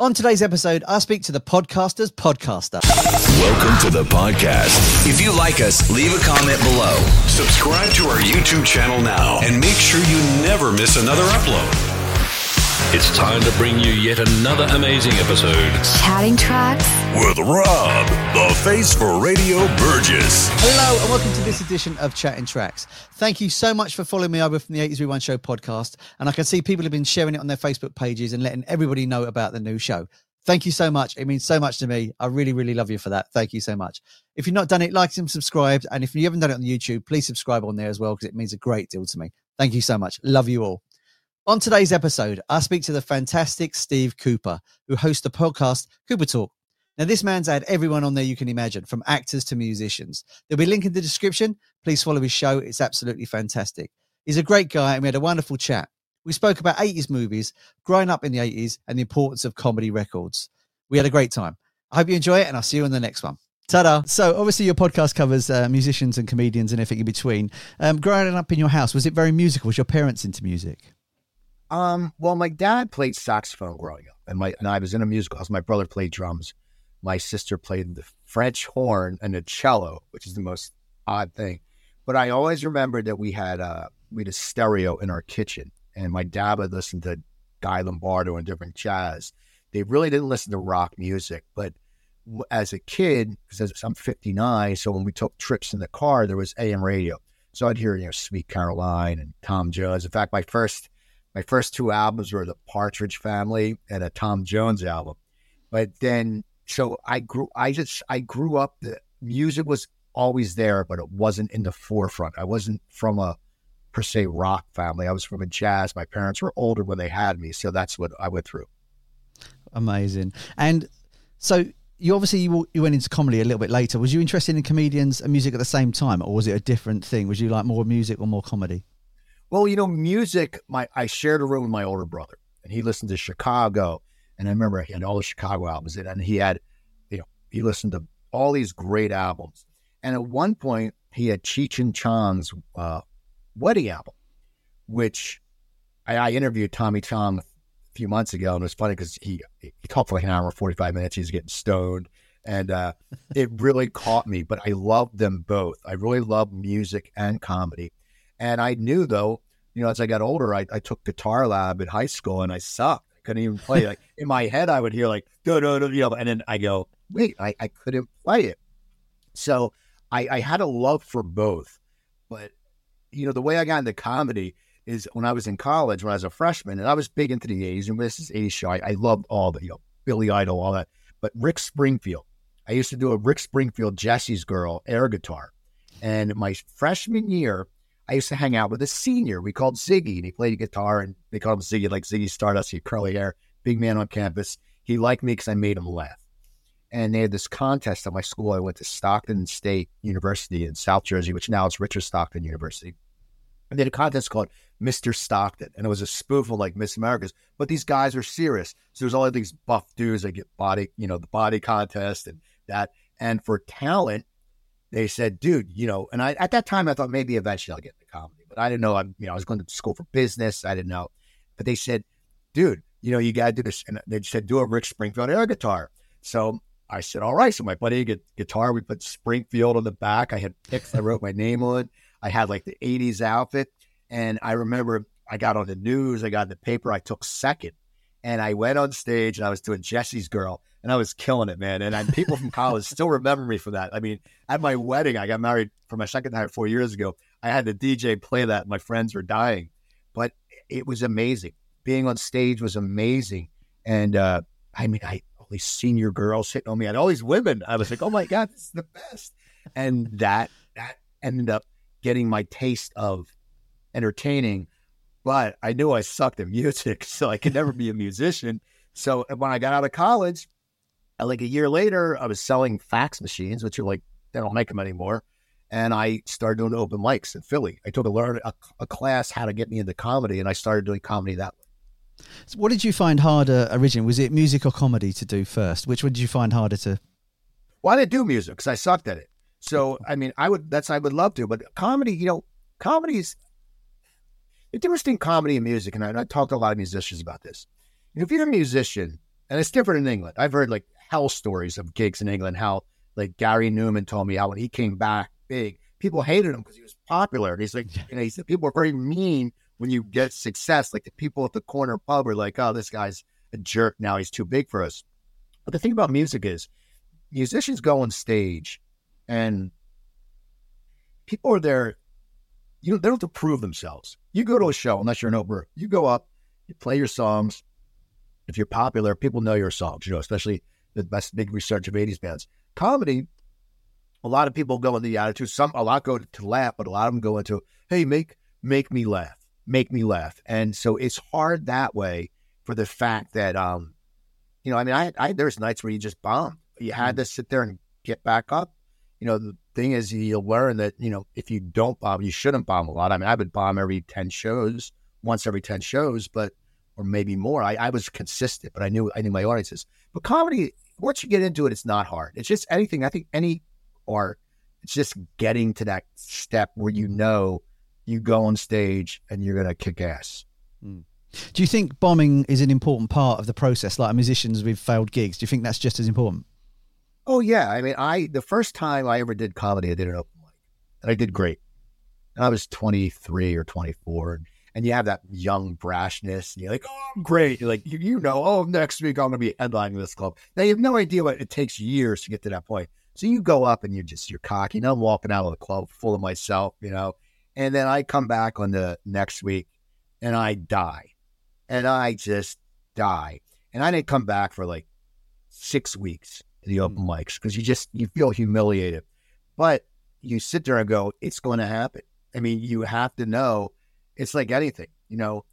On today's episode, I speak to the podcaster's podcaster. Welcome to the podcast. If you like us, leave a comment below. Subscribe to our YouTube channel now and make sure you never miss another upload. It's time to bring you yet another amazing episode Chatting Tracks. with Rob, the face for Radio Burgess. Hello, and welcome to this edition of Chatting Tracks. Thank you so much for following me over from the 80s Rewind Show podcast. And I can see people have been sharing it on their Facebook pages and letting everybody know about the new show. Thank you so much. It means so much to me. I really, really love you for that. Thank you so much. If you've not done it, like and subscribe. And if you haven't done it on YouTube, please subscribe on there as well because it means a great deal to me. Thank you so much. Love you all. On today's episode, I speak to the fantastic Steve Cooper, who hosts the podcast Cooper Talk. Now, this man's had everyone on there you can imagine, from actors to musicians. There'll be a link in the description. Please follow his show. It's absolutely fantastic. He's a great guy, and we had a wonderful chat. We spoke about 80s movies, growing up in the 80s, and the importance of comedy records. We had a great time. I hope you enjoy it, and I'll see you in the next one. Ta-da! So, obviously, your podcast covers uh, musicians and comedians and everything in between. Um, growing up in your house, was it very musical? Was your parents into music? Um, well, my dad played saxophone growing up, and my and I was in a musical house. My brother played drums. My sister played the French horn and the cello, which is the most odd thing. But I always remember that we had uh we had a stereo in our kitchen, and my dad would listen to Guy Lombardo and different jazz. They really didn't listen to rock music, but as a kid, because I'm 59, so when we took trips in the car, there was AM radio. So I'd hear, you know, Sweet Caroline and Tom Jones. In fact, my first my first two albums were the Partridge Family and a Tom Jones album. But then, so I grew, I just, I grew up, the music was always there, but it wasn't in the forefront. I wasn't from a per se rock family. I was from a jazz. My parents were older when they had me. So that's what I went through. Amazing. And so you obviously you, you went into comedy a little bit later. Was you interested in comedians and music at the same time, or was it a different thing? Was you like more music or more comedy? Well, you know, music, my, I shared a room with my older brother and he listened to Chicago. And I remember he had all the Chicago albums in, and he had, you know, he listened to all these great albums. And at one point, he had Cheech and Chong's uh, wedding album, which I, I interviewed Tommy Chong a few months ago, and it was funny because he he talked for like an hour forty five minutes. He was getting stoned, and uh, it really caught me. But I loved them both. I really love music and comedy, and I knew though, you know, as I got older, I, I took guitar lab in high school, and I sucked. I couldn't even play. Like in my head, I would hear like do do do, you know, and then I go, wait, I, I couldn't play it. So I, I had a love for both, but you know, the way I got into comedy is when I was in college, when I was a freshman, and I was big into the 80s, and this is 80s show. I, I loved all the, you know, Billy Idol, all that. But Rick Springfield, I used to do a Rick Springfield Jesse's Girl air guitar. And my freshman year, I used to hang out with a senior we called Ziggy, and he played guitar, and they called him Ziggy, like Ziggy Stardust. He had curly hair, big man on campus. He liked me because I made him laugh. And they had this contest at my school. I went to Stockton State University in South Jersey, which now is Richard Stockton University. And they had a contest called Mr. Stockton, and it was a spoof of like Miss America's. But these guys were serious. So there's all these buff dudes that get body, you know, the body contest and that. And for talent, they said, dude, you know, and I at that time I thought maybe eventually I'll get into comedy, but I didn't know. I'm, you know, I was going to school for business. I didn't know, but they said, dude, you know, you got to do this, and they said, do a Rick Springfield air guitar. So I said, all right. So my buddy get guitar. We put Springfield on the back. I had picks. I wrote my name on it. I had like the '80s outfit, and I remember I got on the news. I got in the paper. I took second, and I went on stage and I was doing Jesse's Girl, and I was killing it, man. And I, people from college still remember me for that. I mean, at my wedding, I got married for my second time four years ago. I had the DJ play that. My friends were dying, but it was amazing. Being on stage was amazing, and uh, I mean, I all these senior girls hitting on me, and all these women. I was like, oh my god, this is the best. And that that ended up getting my taste of entertaining. but I knew I sucked at music, so I could never be a musician. So when I got out of college, Uh, like a year later, I was selling fax machines, which are like they don't make them anymore. And I started doing open mics in Philly. I took a learn a, a class how to get me into comedy, and I started doing comedy that way. So what did you find harder originally? Was it music or comedy to do first? Which one did you find harder to? Well, I didn't do music because I sucked at it. So I mean, I would that's I would love to, but comedy, you know, comedy is the difference between comedy and music. And I, and I talked to a lot of musicians about this. If you're a musician, and it's different in England, I've heard like hell stories of gigs in England. How like Gary Numan told me how when he came back big, people hated him because he was popular. And he's like, you know, he said people are very mean when you get success. Like the people at the corner pub are like, oh, this guy's a jerk now. He's too big for us. But the thing about music is musicians go on stage and people are there. You know, they don't have to prove themselves. You go to a show, unless you're an opener, you go up, you play your songs. If you're popular, people know your songs, you know, especially the best big research of 80s bands. Comedy, a lot of people go in the attitude, some a lot go to laugh, but a lot of them go into, hey, make make me laugh. Make me laugh. And so it's hard that way for the fact that um, you know, I mean, I, I there's nights where you just bomb. You had to sit there and get back up. You know, the thing is you'll learn that, you know, if you don't bomb, you shouldn't bomb a lot. I mean, I would bomb every 10 shows, once every 10 shows, but or maybe more. I, I was consistent, but I knew I knew my audiences. But comedy, once you get into it, it's not hard. It's just anything. I think any art, it's just getting to that step where you know you go on stage and you're gonna kick ass. Mm. Do you think bombing is an important part of the process, like musicians with failed gigs? Do you think that's just as important? Oh yeah, I mean, I the first time I ever did comedy, I did an open mic, and I did great. And I was 23 or 24, and you have that young brashness, and you're like, "Oh, I'm great!" You're like, you, you know, oh, next week I'm going to be headlining this club. Now you have no idea what it takes years to get to that point. So you go up and you're just you're cocky. And I'm walking out of the club full of myself, you know. And then I come back on the next week, and I die, and I just die. And I didn't come back for like six weeks to the open mm. mics because you just you feel humiliated. But you sit there and go, it's going to happen. I mean, you have to know it's like anything, you know.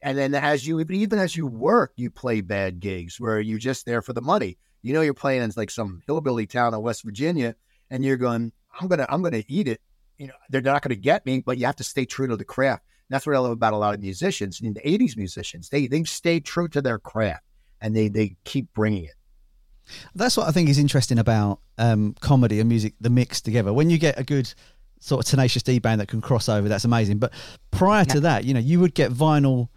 And then as you even as you work, you play bad gigs where you're just there for the money. You know, you're playing in like some hillbilly town in West Virginia, and you're going, I'm gonna I'm gonna eat it. You know, they're not gonna get me, but you have to stay true to the craft. And that's what I love about a lot of musicians, in the '80s musicians. They they stay true to their craft and they they keep bringing it. That's what I think is interesting about um, comedy and music, the mix together. When you get a good sort of tenacious D band that can cross over, that's amazing. But prior to that, you know, you would get vinyl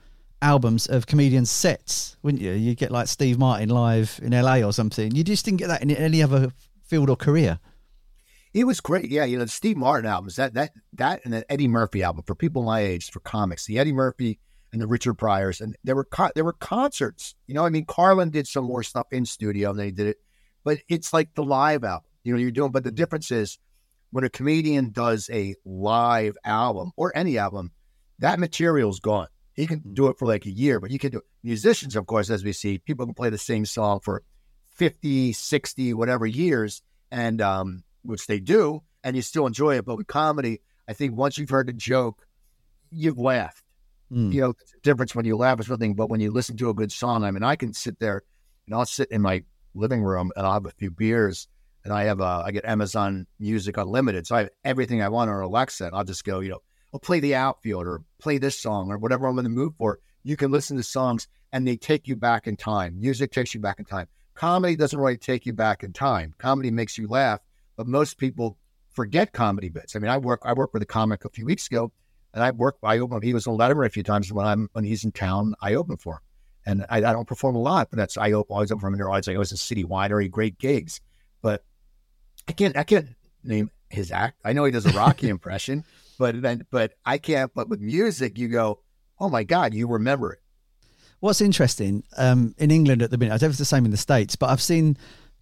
albums of comedians' sets, wouldn't you? You'd get like Steve Martin live in LA or something. You just didn't get that in any other field or career. It was great, yeah. You know, the Steve Martin albums, that that that and the Eddie Murphy album for people my age for comics. The Eddie Murphy and the Richard Pryors, and there were co- there were concerts. You know, I mean, Carlin did some more stuff in studio, and they did it, but it's like the live album. You know, you're doing. But the difference is when a comedian does a live album or any album, that material's gone. He can do it for like a year, but he can do it. musicians, of course, as we see, people can play the same song for 50, 60, whatever years, and um, which they do, and you still enjoy it. But with comedy, I think once you've heard the joke, you've laughed Mm. You know, the difference when you laugh or something, but when you listen to a good song, I mean, I can sit there and I'll sit in my living room and I'll have a few beers and I have a, I get Amazon Music Unlimited. So I have everything I want on Alexa. And I'll just go, you know, I'll play the outfield or play this song or whatever I'm in the mood for. You can listen to songs and they take you back in time. Music takes you back in time. Comedy doesn't really take you back in time. Comedy makes you laugh, but most people forget comedy bits. I mean, I work I worked with a comic a few weeks ago and I work, I open, he was on Letterman a few times when I'm, when he's in town, I open for him. And I, I don't perform a lot, but that's, I always open for him in their audience. I always a city winery, great gigs. I can't, I can't name his act. I know he does a Rocky impression, but then, but I can't, but with music, you go, oh my God, you remember it. What's interesting um, in England at the minute, I don't know if it's the same in the States, but I've seen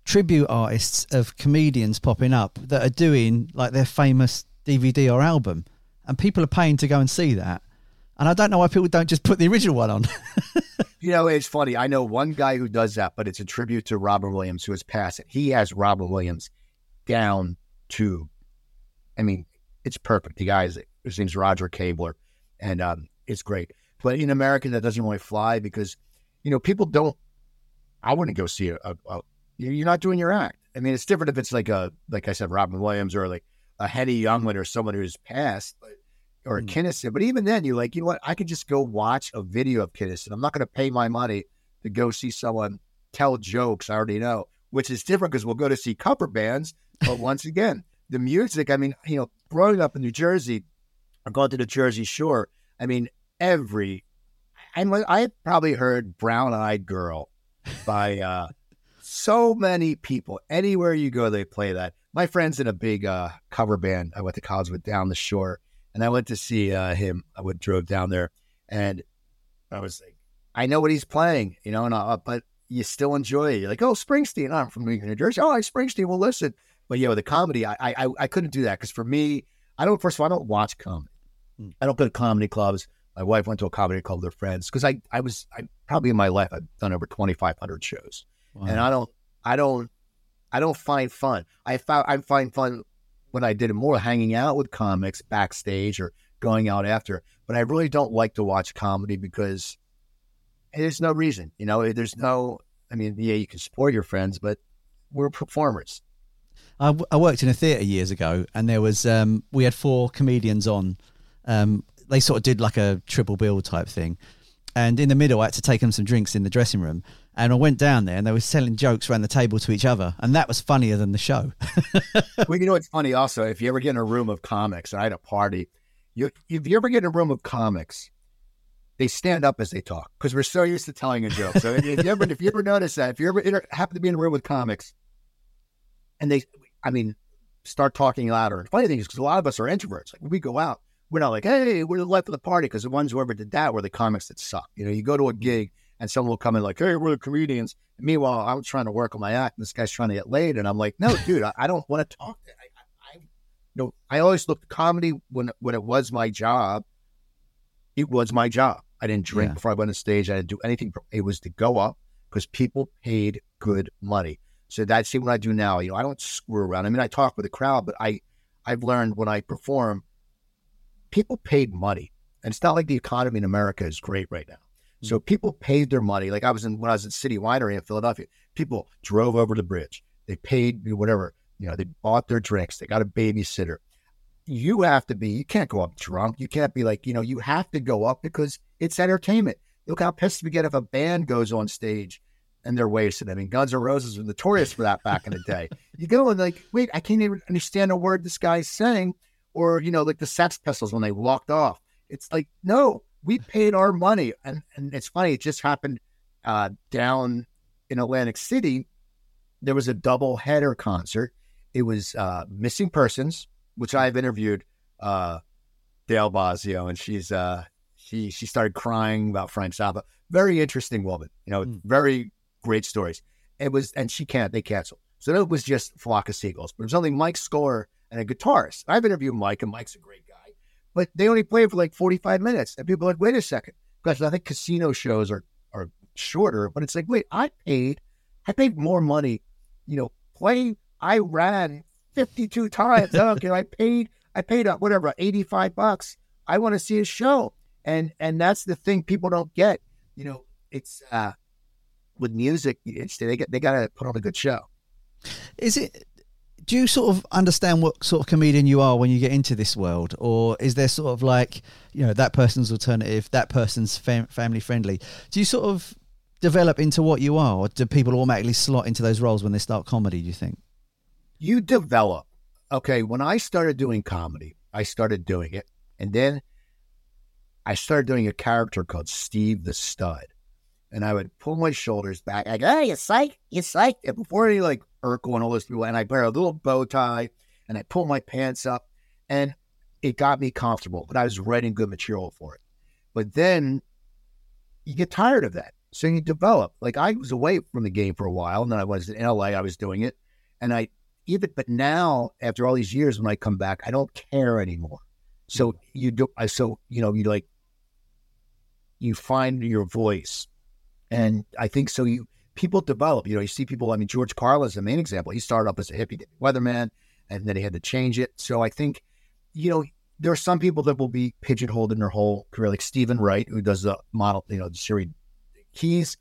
tribute artists of comedians popping up that are doing like their famous DVD or album and people are paying to go and see that. And I don't know why people don't just put the original one on. you know, it's funny. I know one guy who does that, but it's a tribute to Robin Williams, who has passed it. He has Robin Williams down to, I mean, it's perfect. The guy is, his name's Roger Kabler, and um, it's great. But in America, that doesn't really fly because, you know, people don't. I wouldn't go see a, a, a. You're not doing your act. I mean, it's different if it's like a, like I said, Robin Williams or like a Henny Youngman or someone who's passed, or a Mm. Kinison. But even then, you're like, you know what? I could just go watch a video of Kinison. I'm not going to pay my money to go see someone tell jokes I already know, which is different because we'll go to see cover bands. But once again, the music, I mean, you know, growing up in New Jersey, or going to the Jersey Shore, I mean, every, I, I probably heard Brown Eyed Girl by uh, so many people. Anywhere you go, they play that. My friend's in a big uh, cover band I went to college with down the shore, and I went to see uh, him. I would drove down there, and I was like, I know what he's playing, you know, and uh, but you still enjoy it. You're like, oh, Springsteen. I'm from New Jersey. Oh, I Springsteen. Well, listen, but yeah, with the comedy, I I, I couldn't do that because for me, I don't. First of all, I don't watch comedy. Hmm. I don't go to comedy clubs. My wife went to a comedy club with her friends because I I was I probably in my life I've done over 2,500 shows and I don't, I don't, I don't find fun. I found I find fun when I did it more hanging out with comics backstage or going out after. But I really don't like to watch comedy because there's no reason. You know, there's no. I mean, yeah, you can support your friends, but we're performers. I, w- I worked in a theatre years ago, and there was um, we had four comedians on. Um, they sort of did like a triple bill type thing, and in the middle, I had to take them some drinks in the dressing room. And I went down there, and they were selling jokes around the table to each other, and that was funnier than the show. well, you know what's funny also, if you ever get in a room of comics, and I had a party, you if you ever get in a room of comics, they stand up as they talk because we're so used to telling a joke. So if you ever if you ever notice that, if you ever happen to be in a room with comics, and they, I mean, start talking louder. And funny thing is, because a lot of us are introverts. Like we go out, we're not like, hey, we're the life of the party. Because the ones who ever did that were the comics that suck. You know, you go to a mm-hmm. gig and someone will come in like, hey, we're the comedians. And meanwhile, I'm trying to work on my act, and this guy's trying to get laid, and I'm like, no, dude, I, I don't want to talk. I, I, I, you know, I always looked at comedy when when it was my job. It was my job. I didn't drink Yeah. before I went on stage. I didn't do anything. It was to go up because people paid good money. So that's see what I do now. You know, I don't screw around. I mean, I talk with the crowd, but I, I've learned when I perform, people paid money, and it's not like the economy in America is great right now. Hmm. So people paid their money. Like I was in when I was at City Winery in Philadelphia, people drove over the bridge. They paid me whatever. You know, they bought their drinks. They got a babysitter. You have to be. You can't go up drunk. You can't be like you know. You have to go up because it's entertainment. Look how pissed we get if a band goes on stage and they're wasted. I mean, Guns N' Roses were notorious for that back in the day. You go and like, wait, I can't even understand a word this guy's saying, or you know, like the Sex Pistols when they walked off. It's like, no, we paid our money, and and it's funny. It just happened uh, down in Atlantic City. There was a double header concert. It was uh, missing persons, which I've interviewed uh, Dale Bozzio, and she's uh, she she started crying about Frank Zappa. Very interesting woman, you know, Mm. very great stories. It was, and she can't. They canceled. So it was just flock of seagulls. But it was only Mike Score and a guitarist. I've interviewed Mike, and Mike's a great guy. But they only played for like forty five minutes, and people are like, wait a second, because I think casino shows are are shorter. But it's like, wait, I paid, I paid more money, you know, play. I ran fifty two times. I don't care. I paid, I paid uh, whatever eighty five bucks. I want to see a show, and and that's the thing people don't get. You know, it's uh with music, they get they gotta put on a good show. Is it? Do you sort of understand what sort of comedian you are when you get into this world, or is there sort of like you know that person's alternative, that person's fam- family friendly? Do you sort of develop into what you are, or do people automatically slot into those roles when they start comedy? Do you think? you develop. Okay, when I started doing comedy, I started doing it, and then I started doing a character called Steve the Stud, and I would pull my shoulders back. I go, "Hey, you psych, you psych!" And before any like Urkel and all those people, and I wear a little bow tie, and I pull my pants up, and it got me comfortable. But I was writing good material for it. But then you get tired of that, so you develop. Like I was away from the game for a while, and then I was in LA. I was doing it, and I even but now after all these years when I come back, I don't care anymore. So mm-hmm. you do I so you know, you like you find your voice. And I think so you people develop, you know, you see people, I mean George Carlin Carlin's the main example. He started up as a hippie weatherman and then he had to change it. So I think, you know, there are some people that will be pigeonholed in their whole career, like Steven Wright, who does the model, you know, the series. Keys.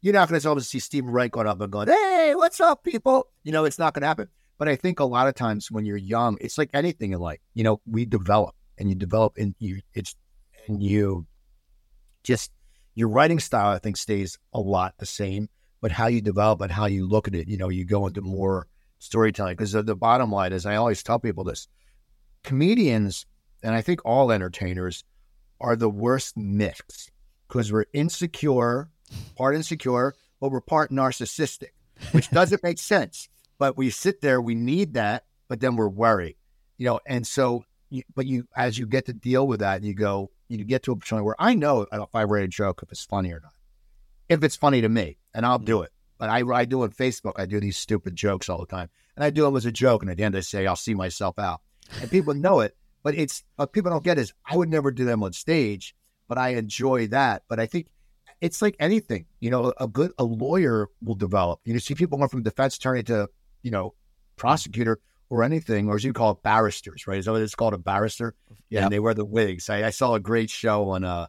you're not going to always see Steven Wright going up and going, "Hey, what's up, people?" You know, it's not going to happen. But I think a lot of times when you're young, it's like anything in life. You know, we develop and you develop, and you it's and you just your writing style. I think stays a lot the same, but how you develop and how you look at it, you know, you go into more storytelling. Because the, the bottom line is, I always tell people this: comedians, and I think all entertainers, are the worst mix because we're insecure part insecure, but we're part narcissistic, which doesn't make sense. But we sit there, we need that, but then we're worried, you know. And so, but you, as you get to deal with that, you go, you get to a point where I know if I write a joke, if it's funny or not. If it's funny to me, and I'll do mm-hmm. it. But I, I do on Facebook, I do these stupid jokes all the time, and I do them as a joke. And at the end, I say, I'll see myself out, and people know it. But it's what people don't get is I would never do them on stage, but I enjoy that. But I think it's like anything, you know, a good a lawyer will develop. You know, see people going from defense attorney to, you know, prosecutor or anything, or as you call it, barristers, right? Is that what it's called, a barrister? Yeah, and they wear the wigs. I, I saw a great show on uh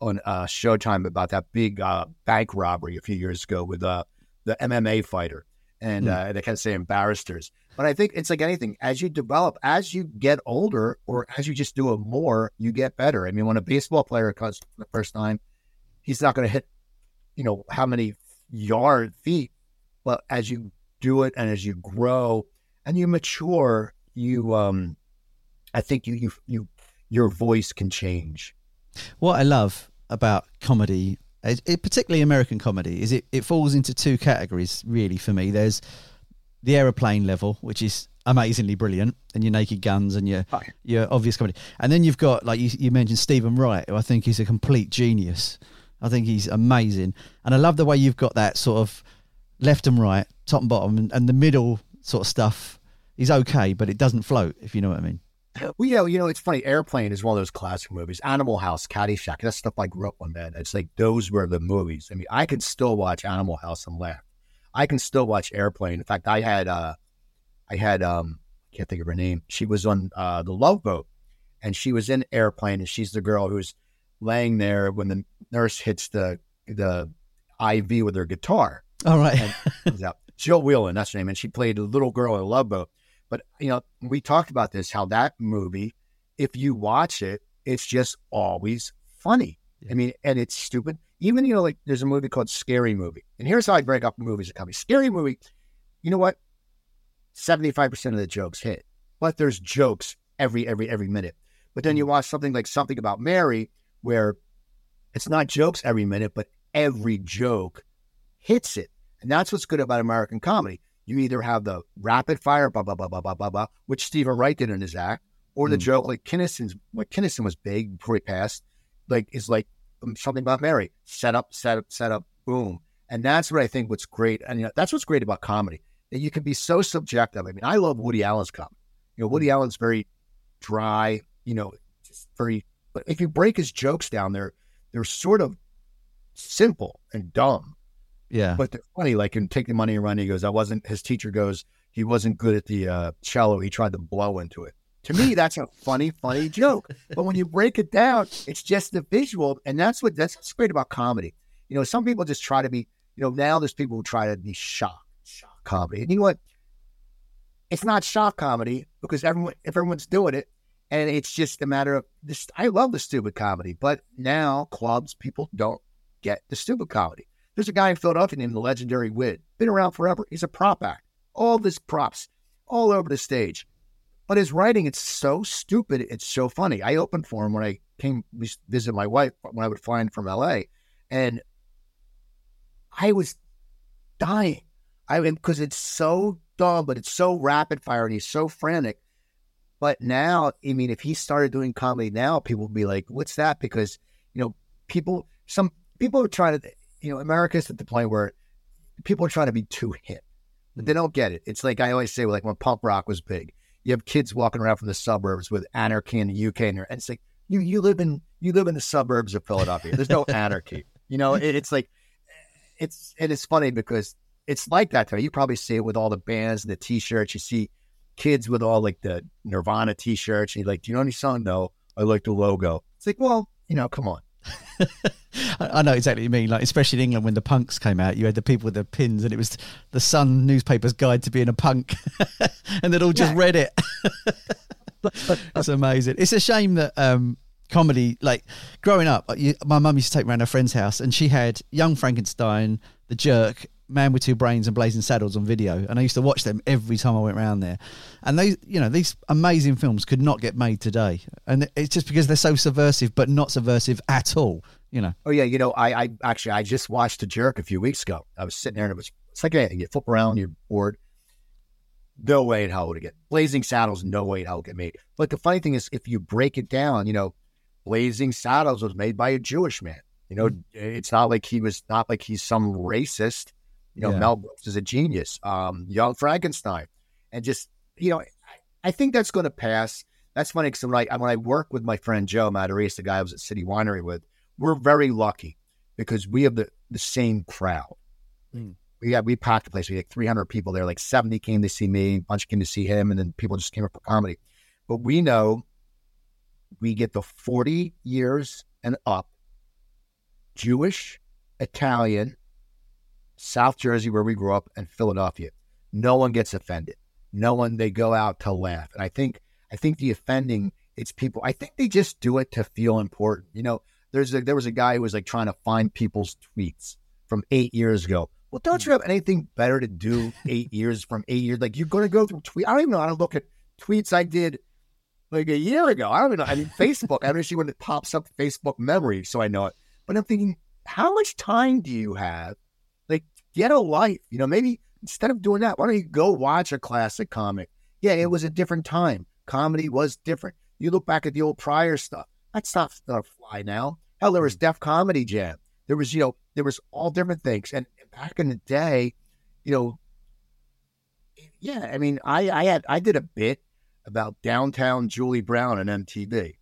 on uh, Showtime about that big uh, bank robbery a few years ago with uh, the MMA fighter, and mm. uh, they kept saying barristers. But I think it's like anything. As you develop, as you get older, or as you just do it more, you get better. I mean, when a baseball player comes for the first time, he's not going to hit, you know, how many yard feet. But as you do it and as you grow and you mature, you, um, I think you, you, you, your voice can change. What I love about comedy, it, particularly American comedy, is it, it falls into two categories really for me. There's the aeroplane level, which is amazingly brilliant, and your Naked Guns and your your obvious comedy, and then you've got like you, you mentioned Steven Wright, who I think is a complete genius. I think he's amazing, and I love the way you've got that sort of left and right, top and bottom, and, and the middle sort of stuff is okay, but it doesn't float. If you know what I mean. Well, yeah, you know, it's funny. Airplane is one of those classic movies. Animal House, Caddyshack, that's stuff I grew up on, man. It's like those were the movies. I mean, I can still watch Animal House and laugh. I can still watch Airplane. In fact, I had, uh, I had, um, I can't think of her name. She was on uh, the Love Boat, and she was in Airplane, and she's the girl who's laying there when the nurse hits the the IV with her guitar. All right. and Jill Whelan, that's her name. And she played a little girl in a love boat. But, you know, we talked about this, how that movie, if you watch it, it's just always funny. Yeah. I mean, and it's stupid. Even, you know, like there's a movie called Scary Movie. And here's how I break up movies that comedy. Scary Movie, you know what? 75% of the jokes hit. But there's jokes every, every, every minute. But then you mm. watch something like Something About Mary, where it's not jokes every minute, but every joke hits it. And that's what's good about American comedy. You either have the rapid fire, blah, blah, blah, blah, blah, blah, blah, which Steven Wright did in his act, or the mm. joke like Kinison's, what Kinison was big before he passed, like is like um, something about Mary. Set up, set up, set up, boom. And that's what I think what's great. And you know, that's what's great about comedy. That you can be so subjective. I mean, I love Woody Allen's comedy. You know, Woody mm. Allen's very dry, you know, just very but if you break his jokes down, they're they're sort of simple and dumb. Yeah. But they're funny. Like in Take the Money and Run, he goes, I wasn't, his teacher goes, he wasn't good at the uh, cello. He tried to blow into it. To me, that's a funny, funny joke. But when you break it down, it's just the visual. And that's what, that's what's great about comedy. You know, some people just try to be, you know, now there's people who try to be shock, shock comedy. And you know what? It's not shock comedy because everyone, if everyone's doing it, and it's just a matter of this. I love the stupid comedy, but now clubs, people don't get the stupid comedy. There's a guy in Philadelphia named the legendary Wid, been around forever. He's a prop act. All this props all over the stage. But his writing, it's so stupid, it's so funny. I opened for him when I came visit my wife when I would fly in from LA. And I was dying. I mean, because it's so dumb, but it's so rapid fire and he's so frantic. But now, I mean, if he started doing comedy now, people would be like, "What's that?" Because you know, people, some people are trying to, you know, America's at the point where people are trying to be too hip, but they hmm. don't get it. It's like I always say, like when punk rock was big, you have kids walking around from the suburbs with anarchy in the UK, and, it's like you you live in you live in the suburbs of Philadelphia. There's no anarchy. You know, it, it's like it's and it is funny because it's like that. Though you probably see it with all the bands, and the T-shirts. You see kids with all like the Nirvana T-shirts. And he's like, "Do you know any song?" No, I like the logo. It's like, well, you know, come on. I know exactly what you mean. Like, especially in England when the punks came out, you had the people with the pins, and it was the Sun newspaper's guide to being a punk, and they'd all just Yeah. read it. That's amazing. It's a shame that um, comedy, like growing up, you, my mum used to take me around her friend's house, and she had Young Frankenstein, The Jerk, Man with Two Brains, and Blazing Saddles on video, and I used to watch them every time I went around there. And they, you know, these amazing films could not get made today, and it's just because they're so subversive, but not subversive at all. You know. Oh yeah, you know, I, I actually I just watched The Jerk a few weeks ago. I was sitting there and it was it's like anything. You flip around, you're bored. No way in hell would it get Blazing Saddles. No way in hell would get made. But the funny thing is, if you break it down, you know, Blazing Saddles was made by a Jewish man. You know, mm. it's not like he was not like he's some racist. You know, Yeah. Mel Brooks is a genius. Um, Young Frankenstein, and just you know, I, I think that's going to pass. That's funny because when I when I work with my friend Joe Matarese, the guy I was at City Winery with, we're very lucky because we have the, the same crowd. Mm. We had we packed the place. We had 300 people there. Like 70 came to see me, a bunch came to see him, and then people just came up for comedy. But we know we get the 40 years and up, Jewish, Italian, South Jersey, where we grew up, and Philadelphia. No one gets offended. No one. They go out to laugh, and I think I think the offending it's people. I think they just do it to feel important. You know, there's a, there was a guy who was like trying to find people's tweets from eight years ago. Well, don't hmm. you have anything better to do eight years from eight years? Like you're going to go through tweet. I don't even know how to look at tweets I did like a year ago. I don't even know. I mean, Facebook. I don't see when it pops up Facebook memory, so I know it. But I'm thinking, how much time do you have? Get a life. You know, maybe instead of doing that, why don't you go watch a classic comic? Yeah, it was a different time. Comedy was different. You look back at the old Pryor stuff. That stuff's not fly now. Hell, there was mm. Def Comedy Jam. There was, you know, there was all different things. And back in the day, you know, yeah, I mean, I, I had I did a bit about downtown Julie Brown and MTV,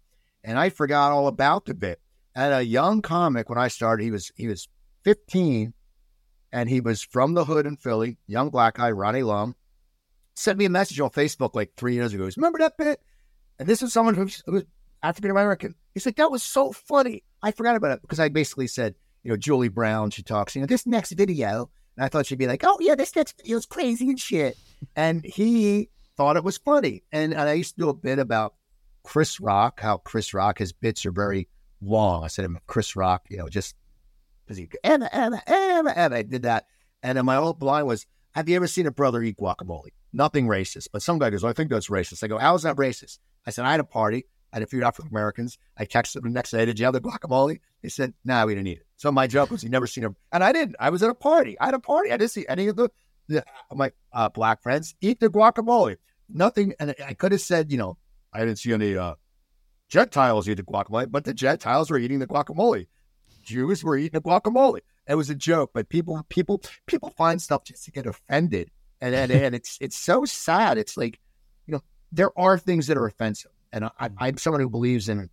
and I forgot all about the bit. And a young comic when I started, he was he was 15, and he was from the hood in Philly, young black guy, Ronnie Lum, sent me a message on Facebook like three years ago. He goes, remember that bit? And this is someone who's, who was African American. He's like, that was so funny. I forgot about it because I basically said, you know, Julie Brown, she talks, you know, this next video. And I thought she'd be like, oh, yeah, this next video is crazy and shit. And he thought it was funny. And, and I used to do a bit about Chris Rock, how Chris Rock, his bits are very long. I said, Chris Rock, you know, just he, Emma, Emma, Emma, Emma. I did that. And then my old line was, have you ever seen a brother eat guacamole? Nothing racist. But some guy goes, I think that's racist. I go, how is that racist? I said, I had a party. I had a few African Americans. I texted them the next day, did you have the guacamole? They said, nah, we didn't eat it. So my joke was, you never seen him. And I didn't. I was at a party. I had a party. I didn't see any of the, the my uh, black friends eat the guacamole. Nothing. And I could have said, you know, I didn't see any uh, Gentiles eat the guacamole, but the Gentiles were eating the guacamole. Jews were eating the guacamole. It was a joke, but people, people, people find stuff just to get offended, and and, and it's it's so sad. It's like, you know, there are things that are offensive, and I, mm-hmm. I'm someone who believes in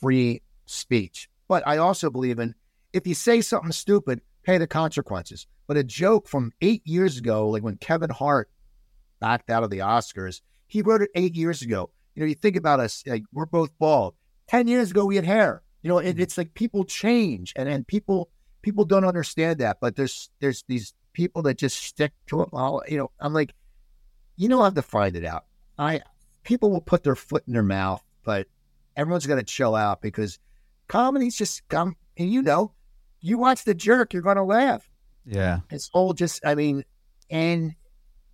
free speech, but I also believe in if you say something stupid, pay the consequences. But a joke from eight years ago, like when Kevin Hart backed out of the Oscars, he wrote it eight years ago. You know, you think about us, like we're both bald. Ten years ago, we had hair. You know, it, mm-hmm. it's like people change, and and people people don't understand that. But there's there's these people that just stick to it. All you know, I'm like, you don't have to find it out. I people will put their foot in their mouth, but everyone's gonna chill out because comedy's just come. And you know, you watch the jerk, you're gonna laugh. Yeah. It's all just, I mean, and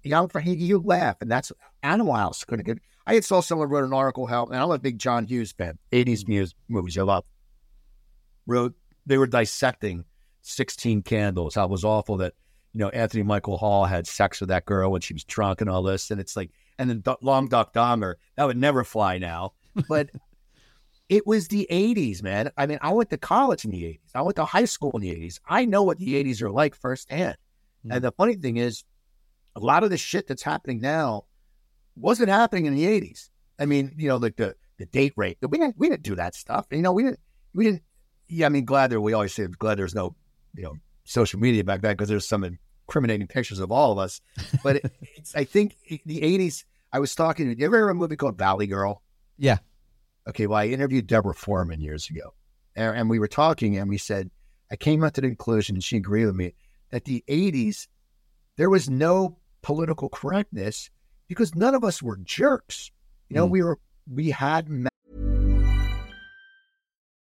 you know, for you laugh, and that's Animal House going to get. I had saw someone wrote an article how, and I'm a big John Hughes fan, 80s mm-hmm. mus movies I love. Wrote they were dissecting 16 Candles. How it was awful that you know Anthony Michael Hall had sex with that girl when she was drunk and all this, and it's like, and then Du- Long Duck Dahmer that would never fly now, but. It was the 80s, man. I mean, I went to college in the 80s. I went to high school in the 80s. I know what the 80s are like firsthand. Hmm. And the funny thing is, a lot of the shit that's happening now wasn't happening in the 80s. I mean, you know, like the, the date rape. We didn't we didn't do that stuff. You know, we didn't we didn't yeah, I mean glad there we always say glad there's no, you know, social media back then because there's some incriminating pictures of all of us. But it, it's I think the 80s I was talking. You ever of a movie called Valley Girl? Yeah. Okay. Well, I interviewed Deborah Foreman years ago, and, and we were talking, and we said I came up to the conclusion, and she agreed with me that the '80s there was no political correctness because none of us were jerks. You know, Mm. we were we had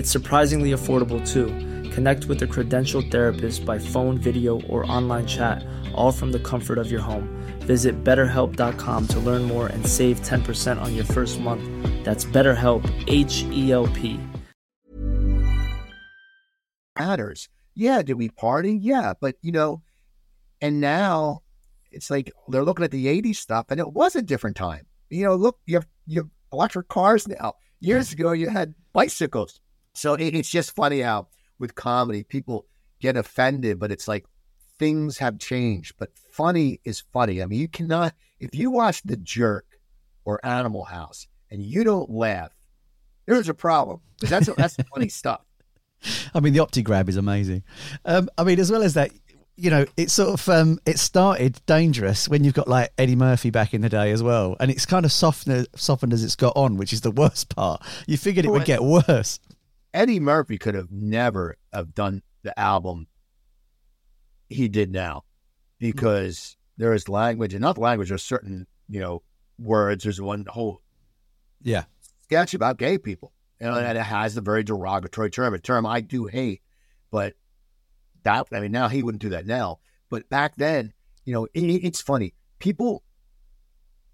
It's surprisingly affordable too. Connect with a credentialed therapist by phone, video, or online chat, all from the comfort of your home. Visit betterhelp.com to learn more and save 10% on your first month. That's BetterHelp, H E L P. matters. Yeah, did we party? Yeah, but you know, and now it's like they're looking at the '80s stuff, and it was a different time. You know, look, you have you have electric cars now. Years ago, you had bicycles. So it, it's just funny how with comedy people get offended, but it's like things have changed. But funny is funny. I mean, you cannot if you watch The Jerk or Animal House and you don't laugh, there's a problem. That's that's funny stuff. I mean, the OptiGrab is amazing. Um, I mean, as well as that, you know, it sort of um, it started dangerous when you've got like Eddie Murphy back in the day as well, and it's kind of softened softened as it's got on, which is the worst part. You figured it would get worse. Eddie Murphy could have never have done the album he did now because there is language, and not language, there's certain, you know, words. There's one whole Yeah, sketch about gay people, you know, mm-hmm. and it has a very derogatory term, a term I do hate, but that, I mean, now he wouldn't do that now. But back then, you know, it, it's funny. People,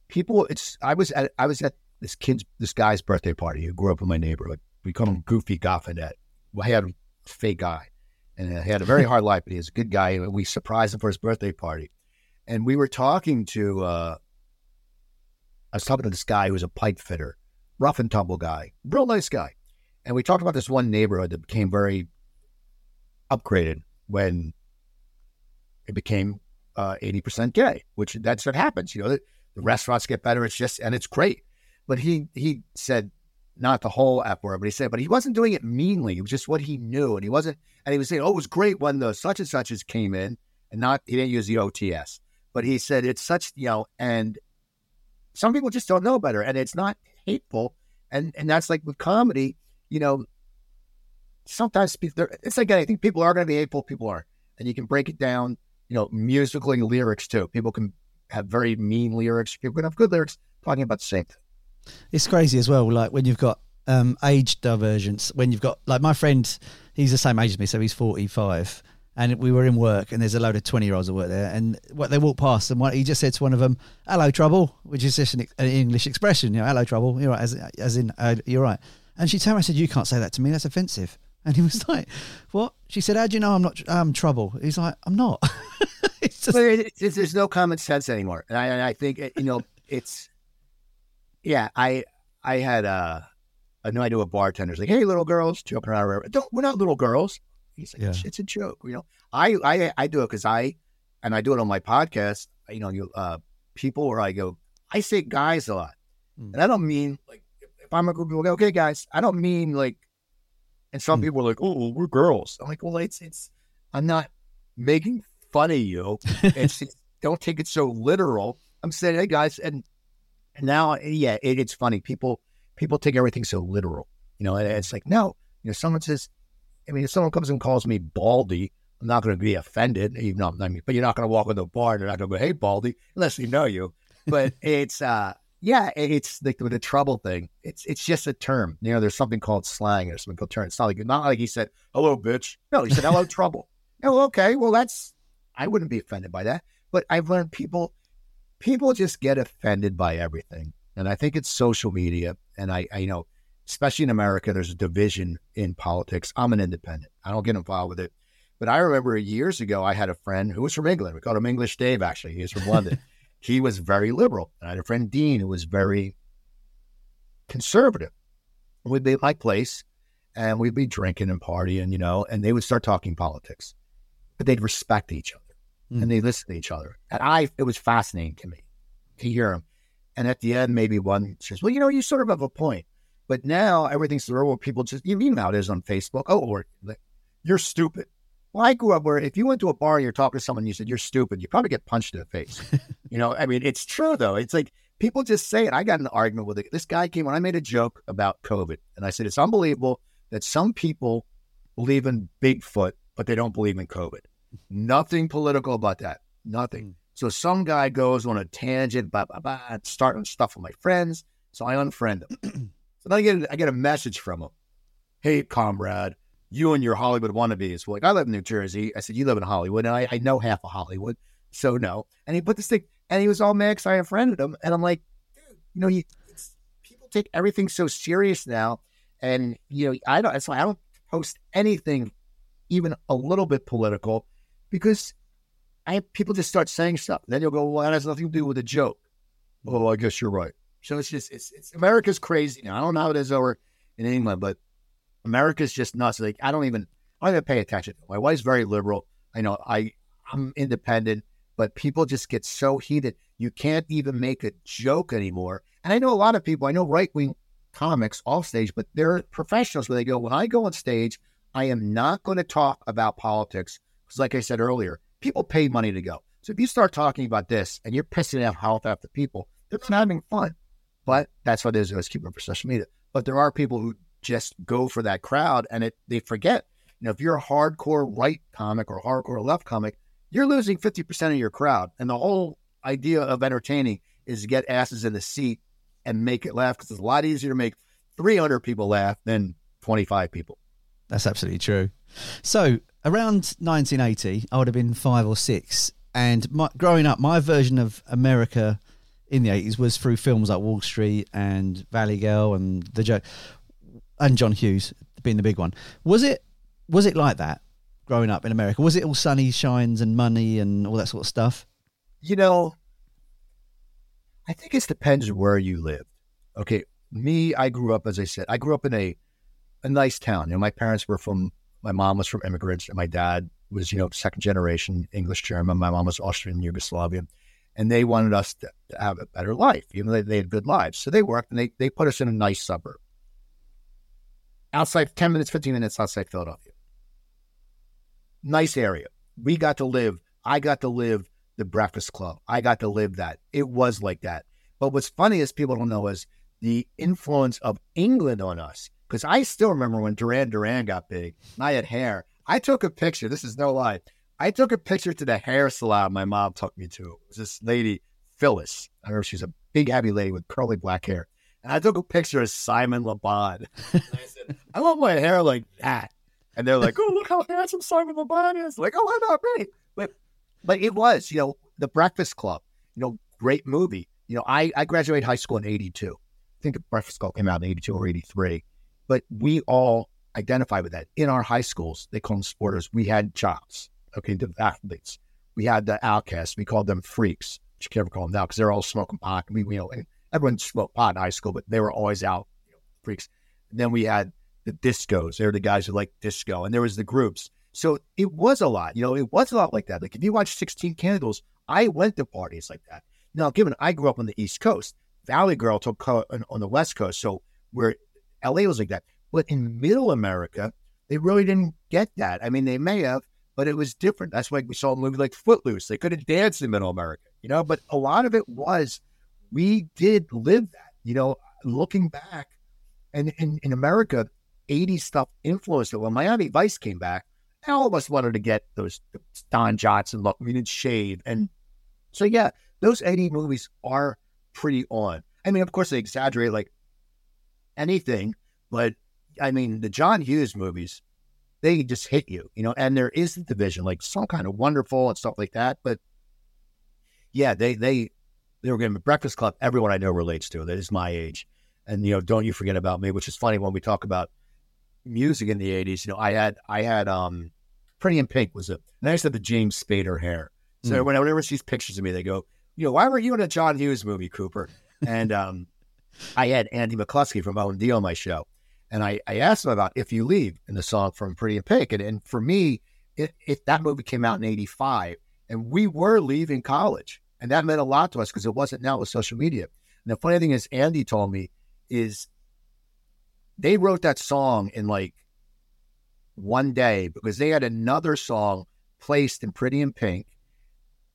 people, it's, I was at, I was at this kid's, this guy's birthday party who grew up in my neighborhood. We call him Goofy Goffinet. He had a fake guy and he had a very hard life, but he was a good guy. And we surprised him for his birthday party. And we were talking to, uh, I was talking to this guy who was a pipe fitter, rough and tumble guy, real nice guy. And we talked about this one neighborhood that became very upgraded when it became uh, 80% gay, which that's what happens. You know, the, the restaurants get better. It's just, and it's great. But he, he said, not the whole F word, but he said, but he wasn't doing it meanly. It was just what he knew. And he wasn't, and he was saying, oh, it was great when the such and suches came in and not, he didn't use the OTS, but he said it's such, you know, and some people just don't know better and it's not hateful. And, and that's like with comedy, you know, sometimes it's like anything. People are going to be hateful, people are. And you can break it down, you know, musically lyrics too. People can have very mean lyrics. People can have good lyrics talking about the same thing. It's crazy as well. Like when you've got um, age divergence, when you've got like my friend, he's the same age as me, so he's forty five. And we were in work, and there's a load of twenty year olds that work there. And what they walked past, and what he just said to one of them, "Hello, trouble," which is just an, an English expression. You know, "Hello, trouble." You're right, as, as in uh, you're right. And she turned around and said, "You can't say that to me. That's offensive." And he was like, "What?" She said, "How do you know I'm not um, trouble?" He's like, "I'm not." it's just, But it, it's- there's no common sense anymore. And I, and I think, it, you know, it's, yeah, I I had uh, a night to a bartender's like, hey, little girls, joking around. whatever. Don't, we're not little girls. He's like, Yeah. it's, it's a joke. You know, I, I, I do it because I, and I do it on my podcast, you know, you, uh, people where I go, I say guys a lot. Mm. And I don't mean like, if I'm a group of people, okay, guys, I don't mean like, and some Mm. people are like, oh, we're girls. I'm like, well, it's, it's, I'm not making fun of you. It's, it's don't take it so literal. I'm saying, hey guys, and, and now, yeah, it, it's funny. People, people take everything so literal. You know, and it's like, no, you know, someone says, I mean, if someone comes and calls me Baldy, I'm not going to be offended. Even though, I mean, but you're not going to walk into a bar and they're not going to go, hey, Baldy, unless you know you. But it's, uh, yeah, it- it's like with the trouble thing. It's it's just a term. You know, there's something called slang or something called term. It's not like not like he said, "Hello, bitch." No, he said, "Hello, trouble." Oh, okay. Well, that's I wouldn't be offended by that. But I've learned people people just get offended by everything. And I think it's social media. And I, I you know, especially in America, there's a division in politics. I'm an independent. I don't get involved with it. But I remember years ago, I had a friend who was from England. We called him English Dave, actually. He was from London. he was very liberal. And I had a friend, Dean, who was very conservative. We'd be at my place and we'd be drinking and partying, you know, and they would start talking politics. But they'd respect each other mm. and they listen to each other. And I, it was fascinating to me to hear them. And at the end, maybe one says, well, you know, you sort of have a point. But now everything's where people just, you know how it is on Facebook. Oh, or you're stupid. Well, I grew up where if you went to a bar and you're talking to someone and you said, you're stupid, you probably get punched in the face. you know, I mean, it's true though. It's like people just say it. I got an argument with it. This guy came when I made a joke about COVID and I said, it's unbelievable that some people believe in Bigfoot, but they don't believe in COVID. Nothing political about that. Nothing. Mm. So some guy goes on a tangent, blah, blah, blah, starting stuff with my friends. So I unfriend him. so then I get, I get a message from him. Hey, comrade, you and your Hollywood wannabes. Well, like, I live in New Jersey. I said, you live in Hollywood. And I, I know half of Hollywood. So no. And he put this thing, and he was all mad because I unfriended him. And I'm like, dude, you know, you, people take everything so serious now. And, you know, I don't, that's why I don't post anything even a little bit political because I people just start saying stuff. Then you'll go, well, that has nothing to do with a joke. Oh, I guess you're right. So it's just it's, it's America's crazy now. I don't know how it is over in England, but America's just nuts. Like I don't even I don't even pay attention. My wife's very liberal. I know I I'm independent, but people just get so heated. You can't even make a joke anymore. And I know a lot of people. I know right wing comics off stage, but they're professionals where they go, when I go on stage, I am not going to talk about politics because, like I said earlier, people pay money to go. So if you start talking about this and you're pissing out health after people, they're not having fun. But that's what it is. Let's keep it for social media. But there are people who just go for that crowd and it they forget. You know, if you're a hardcore right comic or hardcore left comic, you're losing 50% of your crowd. And the whole idea of entertaining is to get asses in the seat and make it laugh because it's a lot easier to make 300 people laugh than 25 people. That's absolutely true. So around 1980, I would have been five or six. And my, growing up, my version of America in the 80s was through films like Wall Street and Valley Girl and the joke and John Hughes being the big one. Was it was it like that growing up in America? Was it all sunny shines and money and all that sort of stuff? You know, I think it depends where you lived. Okay, me, I grew up as I said, I grew up in a a nice town. You know, my parents were from my mom was from immigrants, and my dad was, you know, second generation English German. My mom was Austrian Yugoslavian. And they wanted us to, to have a better life. You know, they, they had good lives. So they worked and they, they put us in a nice suburb. Outside, 10 minutes, 15 minutes outside Philadelphia. Nice area. We got to live. I got to live the Breakfast Club. I got to live that. It was like that. But what's funny is people don't know is the influence of England on us. Because I still remember when Duran Duran got big and I had hair. I took a picture. This is no lie. I took a picture to the hair salon my mom took me to. It was this lady, Phyllis. I remember she's a big, heavy lady with curly black hair. And I took a picture of Simon Le Bon. I said, I want my hair like that. And they're like, oh, look how handsome Simon LeBon is. Like, oh, I'm not great. But, but it was, you know, The Breakfast Club, you know, great movie. You know, I, I graduated high school in 82. I think Breakfast Club came out in 82 or 83. But we all identify with that. In our high schools, they call them sporters. We had jobs, okay, the athletes. We had the outcasts. We called them freaks. You can't never call them now because they're all smoking pot. We, you know, and everyone smoked pot in high school, but they were always out, you know, freaks. And then we had the discos. They're the guys who like disco. And there was the groups. So it was a lot. You know, it was a lot like that. Like if you watch 16 Candles, I went to parties like that. Now, given I grew up on the East Coast, Valley Girl took on, on the West Coast. So we're LA was like that. But in middle America, they really didn't get that. I mean, they may have, but it was different. That's why we saw a movie like Footloose. They couldn't dance in middle America, you know, but a lot of it was we did live that, you know, looking back and in, in America, 80s stuff influenced it. When Miami Vice came back, all of us wanted to get those Don Johnson look. We didn't shave. And mm. so, yeah, those 80 movies are pretty on. I mean, of course, they exaggerate like anything, but I mean, the John Hughes movies, they just hit you, you know, and there is the division, like some kind of wonderful and stuff like that. But yeah, they, they, they were getting Breakfast Club. Everyone I know relates to that is my age, and you know, don't you forget about me, which is funny when we talk about music in the '80s. You know, I had I had um, Pretty in Pink was a, and I used to have the James Spader hair. So Mm. when whenever sees pictures of me, they go, you know, why were you in a John Hughes movie, Cooper? And um, I had Andy McCluskey from OMD on my show, and I, I asked him about "If You Leave" in the song from Pretty in Pink, and, and for me, if that movie came out in '85, and we were leaving college, and that meant a lot to us because it wasn't now with social media. And the funny thing is, Andy told me is they wrote that song in like one day because they had another song placed in Pretty in Pink,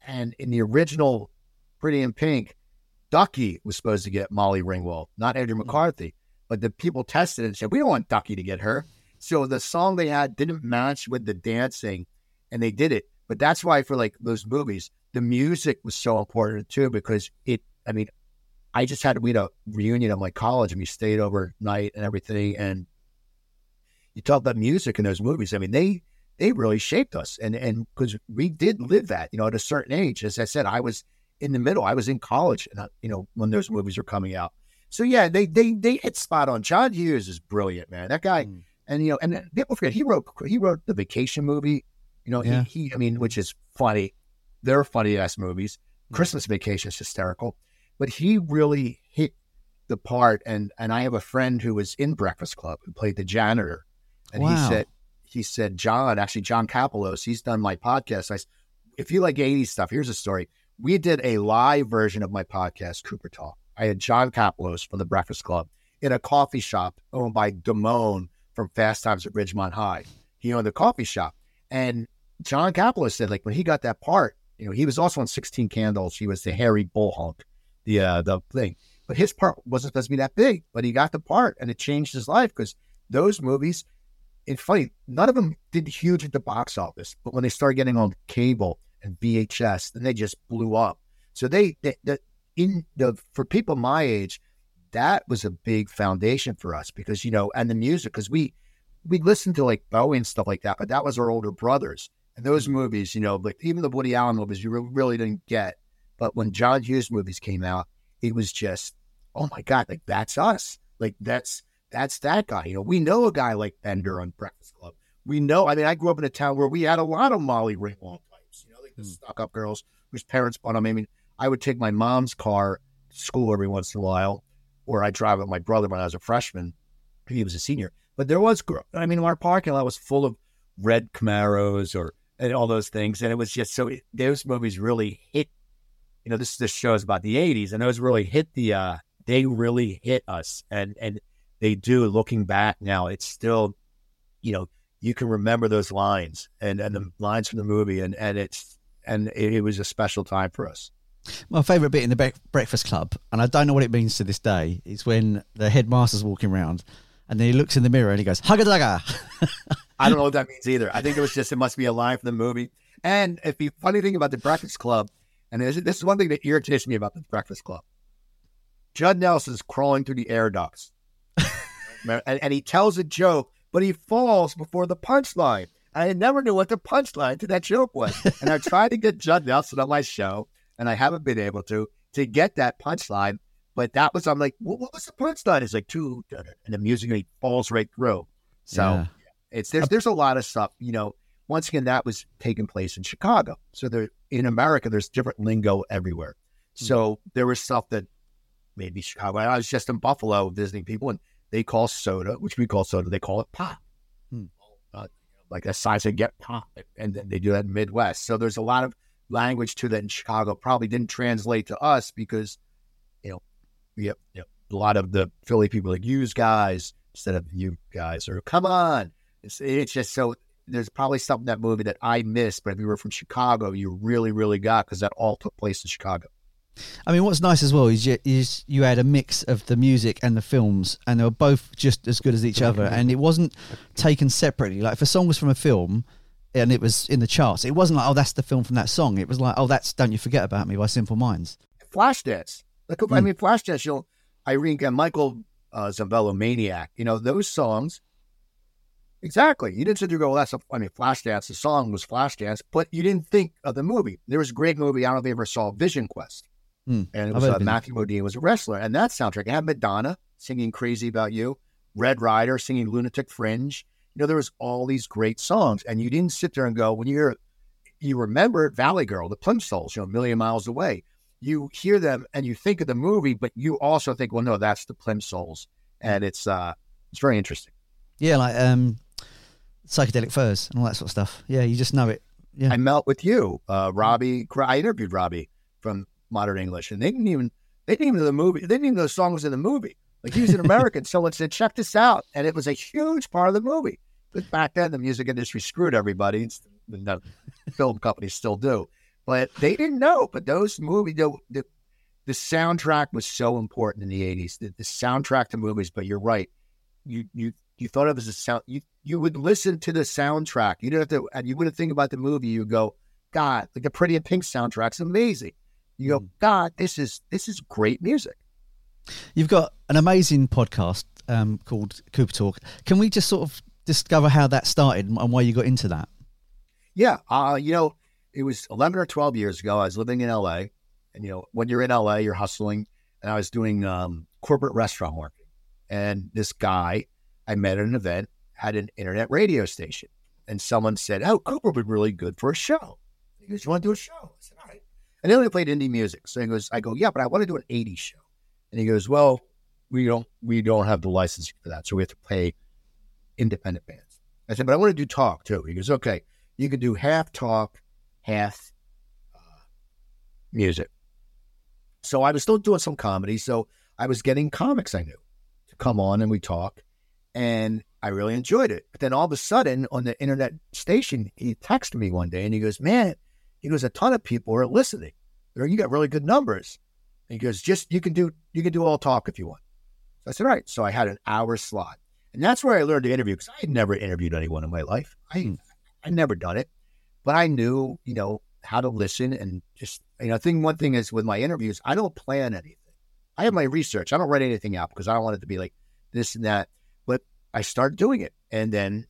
and in the original Pretty in Pink, Ducky was supposed to get Molly Ringwald, not Andrew mm-hmm. McCarthy. But the people tested it and said, we don't want Ducky to get her. So the song they had didn't match with the dancing, and they did it. But that's why for like those movies, the music was so important too, because it, I mean, I just had we had a reunion at my college and we stayed overnight and everything. And you talk about music in those movies. I mean, they they really shaped us, and and because we did live that, you know, at a certain age. As I said, I was in the middle. I was in college, and I, you know, when those movies were coming out. So yeah, they they they hit spot on. John Hughes is brilliant, man. That guy, hmm. and you know, and people forget he wrote he wrote the Vacation movie. You know, Yeah. he, he I mean, which is funny. They're funny ass movies. Hmm. Christmas Vacation is hysterical, but he really hit the part. And and I have a friend who was in Breakfast Club who played the janitor, and he said he said John actually John Kapelos. He's done my podcast. I if you like 80s stuff, here's a story. We did a live version of my podcast, Cooper Talk. I had John Kapelos from the Breakfast Club in a coffee shop owned by Damone from Fast Times at Ridgemont High. He owned the coffee shop. And John Kapelos said, like, when he got that part, you know, he was also on 16 Candles. He was the hairy bull hunk, the, uh, the thing. But his part wasn't supposed to be that big, but he got the part and it changed his life because those movies, it's funny, none of them did huge at the box office, but when they started getting on cable and VHS, then they just blew up. So they, they, the in the for people my age, that was a big foundation for us because you know, and the music because we we listened to like Bowie and stuff like that, but that was our older brothers. And those movies, you know, like even the Woody Allen movies, you re- really didn't get. But when John Hughes movies came out, it was just, oh my god, like that's us, like that's that's that guy. You know, we know a guy like Bender on Breakfast Club. We know. I mean, I grew up in a town where we had a lot of Molly Ringwald types. You know, like the stuck-up girls whose parents bought them. I mean, I would take my mom's car to school every once in a while, or I'd drive with my brother when I was a freshman. He was a senior. But there was, I mean, our parking lot was full of red Camaros or and all those things, and it was just so. Those movies really hit. You know, this this show is about the '80s, and those really hit the. uh They really hit us, and and they do. Looking back now, it's still, you know, you can remember those lines and and the lines from the movie, and and it's and it, it was a special time for us. My favourite bit in the Bre- Breakfast Club, and I don't know what it means to this day, is when the headmaster's walking around and then he looks in the mirror and he goes, Hugga Dugga. I don't know what that means either. I think it was just it must be a line from the movie. And if the funny thing about the Breakfast Club, and this, this is one thing that irritates me about the Breakfast Club. Judd Nelson's crawling through the air ducts, and, and he tells a joke, but he falls before the punchline. I never knew what the punchline to that joke was, and I tried to get Judd Nelson on my show, and I haven't been able to to get that punchline. But that was I'm like, what, what was the punchline? It's like two, and the he falls right through. So Yeah. it's there's there's a lot of stuff. You know, once again, that was taking place in Chicago. So there in America, there's different lingo everywhere. Hmm. So there was stuff that maybe Chicago. I was just in Buffalo visiting people, and they call soda, which we call soda, they call it pop. Like a size of get pop, and then they do that in Midwest. So there's a lot of language to that in Chicago. Probably didn't translate to us because you know you know, a lot of the Philly people like use guys instead of you guys or come on. It's, it's just so there's probably something that movie that I missed, but if you were from Chicago, you really, really got because that all took place in Chicago. I mean, what's nice as well is you, is you had a mix of the music and the films, and they were both just as good as each other, and it wasn't taken separately. Like if a song was from a film and it was in the charts, it wasn't like, oh, that's the film from that song. It was like, oh, that's "Don't You Forget About Me" by Simple Minds. Flashdance. Like, I mean, Flashdance, you know, Irene and Michael uh, Sembello, Maniac, you know, those songs. Exactly. You didn't sit there and go, well, that's a, I mean, Flashdance, the song was Flashdance, but you didn't think of the movie. There was a great movie. I don't know if you ever saw Vision Quest. Hmm. and it was uh. Matthew Modine was a wrestler, and that soundtrack it had Madonna singing "Crazy About You," Red Rider singing "Lunatic Fringe." You know, there was all these great songs, and you didn't sit there and go when you hear, you remember Valley Girl, the Plimsouls, you know, a million miles away. You hear them and you think of the movie, but you also think, well, no, that's the Plimsouls, and it's uh, it's very interesting. Yeah, like um, psychedelic furs and all that sort of stuff. Yeah, you just know it. Yeah. I met with you, uh, Robbie. I interviewed Robbie from Modern English, and they didn't even they didn't even know the movie. They didn't even know the song was in the movie. Like he was an American, someone said, "Check this out," and it was a huge part of the movie. But back then, the music industry screwed everybody. It's, the film companies still do, but they didn't know. But those movies, the, the the soundtrack was so important in the '80s. The, the soundtrack to movies. But you're right. You you you thought of it as a sound. You you would listen to the soundtrack. You didn't have to, and you wouldn't think about the movie. You would go, God, like the Pretty in Pink soundtrack's amazing. You go, God, this is this is great music. You've got an amazing podcast um, called Cooper Talk. Can we just sort of discover how that started and why you got into that? Yeah, uh, you know, it was 11 or 12 years ago. I was living in LA, and you know, when you're in LA, you're hustling, and I was doing um, corporate restaurant work. And this guy I met at an event had an internet radio station, and someone said, "Oh, Cooper would be really good for a show." He goes, "You want to do a show?" I said. And they only played indie music, so he goes, "I go, yeah, but I want to do an '80s show." And he goes, "Well, we don't we don't have the license for that, so we have to pay independent bands." I said, "But I want to do talk too." He goes, "Okay, you can do half talk, half uh, music." So I was still doing some comedy, so I was getting comics I knew to come on and we talk, and I really enjoyed it. But then all of a sudden, on the internet station, he texted me one day and he goes, "Man," he goes, "a ton of people are listening. You got really good numbers." He goes, "Just you can do you can do all talk if you want." So I said, "All right." So I had an hour slot, and that's where I learned to interview because I had never interviewed anyone in my life. I hmm. I never done it, but I knew you know how to listen and just you know. I think one thing is with my interviews, I don't plan anything. I have my research. I don't write anything out because I don't want it to be like this and that. But I start doing it, and then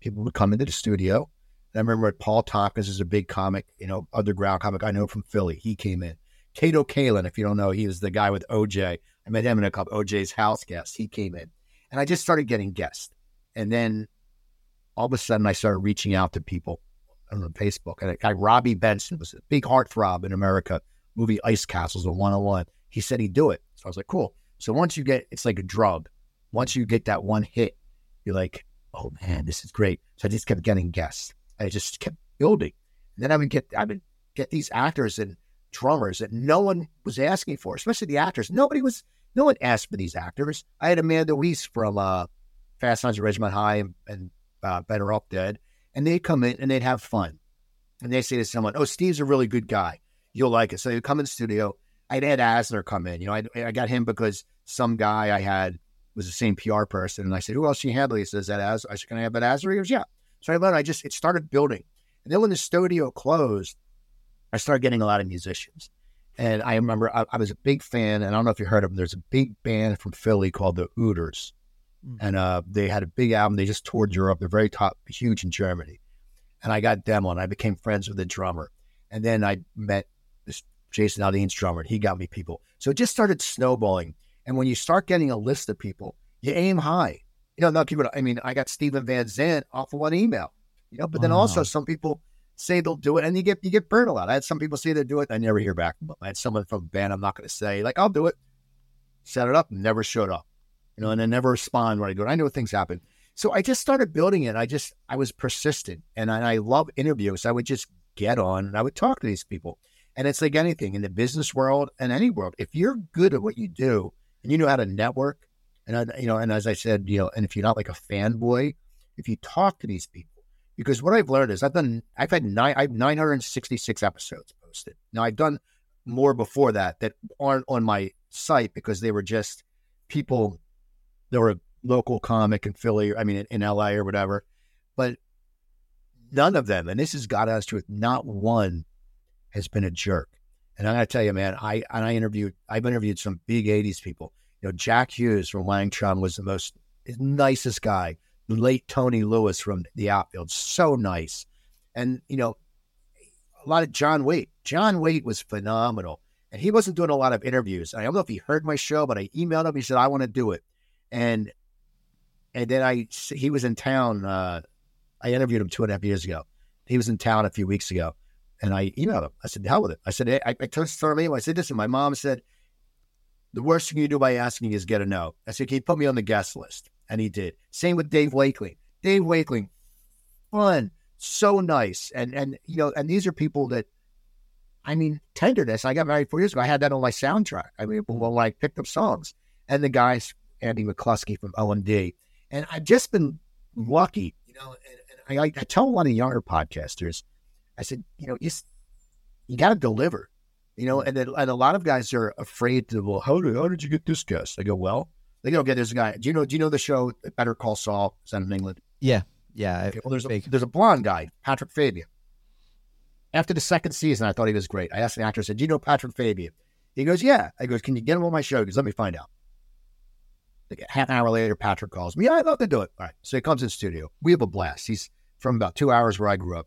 people would come into the studio. I remember Paul Tompkins is a big comic, you know, underground comic I know from Philly. He came in. Kato Kaelin, if you don't know, he was the guy with OJ. I met him in a couple OJ's house guest. He came in, and I just started getting guests. And then all of a sudden, I started reaching out to people on Facebook. And a guy, Robby Benson, was a big heartthrob in America. Movie Ice Castles, a one on one. He said he'd do it. So I was like, cool. So once you get, it's like a drug. Once you get that one hit, you're like, oh man, this is great. So I just kept getting guests. I just kept building. And then I would get, I would get these actors and drummers that no one was asking for, especially the actors. Nobody was, no one asked for these actors. I had Amanda Wyss from uh, Fast Times at Ridgemont High and, and uh, Better Off Dead, and they'd come in and they'd have fun. And they say to someone, "Oh, Steve's a really good guy. You'll like it." So they'd come in the studio. I'd had Asner come in. You know, I, I got him because some guy I had was the same PR person, and I said, "Who else you handle?" He says, "That As." I said, "Can I have Ed Asner?" He goes, "Yeah." So I learned. I just it started building, and then when the studio closed, I started getting a lot of musicians. And I remember I, I was a big fan, and I don't know if you heard of them. There's a big band from Philly called the Hooters, and uh, they had a big album. They just toured Europe. They're very top, huge in Germany. And I got them on. I became friends with the drummer, and then I met this Jason Aldean's drummer. And he got me people. So it just started snowballing. And when you start getting a list of people, you aim high. You know, not people. I mean, I got Steven Van Zandt off of one email. You know, but then also some people say they'll do it, and you get you get burned a lot. I had some people say they'll do it, I never hear back. I had someone from band I'm not going to say like I'll do it, set it up, never showed up. You know, and I never respond when I do it. I know things happen. So I just started building it. I just I was persistent, and I, I love interviews. I would just get on and I would talk to these people. And it's like anything in the business world and any world. If you're good at what you do and you know how to network, and I, you know, and as I said, you know, and if you're not like a fanboy, if you talk to these people, because what I've learned is I've done, I've had nine, I have 966 episodes posted. Now I've done more before that that aren't on my site because they were just people that were a local comic in Philly, I mean, in, in LA or whatever. But none of them, and this is God honest truth, not one has been a jerk. And I'm gonna tell you, man, I and I interviewed, I've interviewed some big '80s people. You know, Jack Hues from Wang Chung was the most nicest guy. The late Tony Lewis from the outfield, so nice. And you know, a lot of John Waite. John Waite was phenomenal. and he wasn't doing a lot of interviews. I don't know if he heard my show, but I emailed him. He said, I want to do it. And and then I he was in town. Uh, I interviewed him two and a half years ago. He was in town a few weeks ago, and I emailed him. I said, "Hell with it." I said, "I, I told him I said, listen, my mom said the worst thing you do by asking is get a no." I said, "Can you put me on the guest list?" And he did. Same with Dave Wakeling. Dave Wakeling, fun, so nice, and and you know, and these are people that I mean, tenderness. I got married four years ago. I had that on my soundtrack. I mean, when I picked up songs, and the guys, Andy McCluskey from OMD, and I've just been lucky, you know. And, and I, I, tell a lot of younger podcasters, I said, you know, you you got to deliver, you know. Mm. And then, and a lot of guys are afraid to, well, how did how did you get this guest? I go, well, they go get this guy. Do you know? Do you know the show Better Call Saul? Is that in England? Yeah, yeah. Okay, well, there's a, there's a blonde guy, Patrick Fabian. After the second season, I thought he was great. I asked the actor, I said, Do you know Patrick Fabian? He goes, Yeah. I goes, Can you get him on my show? He goes, Let me find out. Like half an hour later, Patrick calls me. Yeah, I'd love to do it. All right. So he comes in studio. We have a blast. He's from about two hours where I grew up.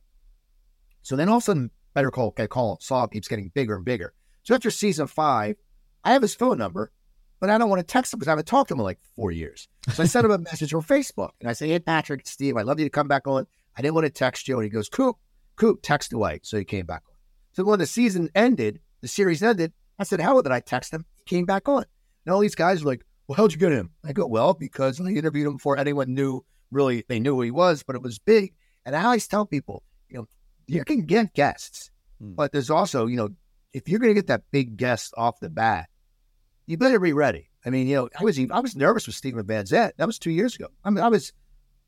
So then all of a sudden, Better Call, Call Saul keeps getting bigger and bigger. So after season five, I have his phone number, but I don't want to text him because I haven't talked to him in like four years. So I sent him a message on Facebook and I say, Hey, Patrick, Steve, I'd love you to come back on. I didn't want to text you. And he goes, Coop, Coop, text away. So he came back on. So when the season ended, the series ended, I said, How did I text him? He came back on. And all these guys were like, Well, how'd you get him? I go, Well, because I interviewed him before anyone knew really, they knew who he was, but it was big. And I always tell people, you know, you can get guests, hmm. but there's also, you know, if you're going to get that big guest off the bat, you better be ready. I mean, you know, I was I was nervous with Steven Van Zandt. That was two years ago. I mean, I was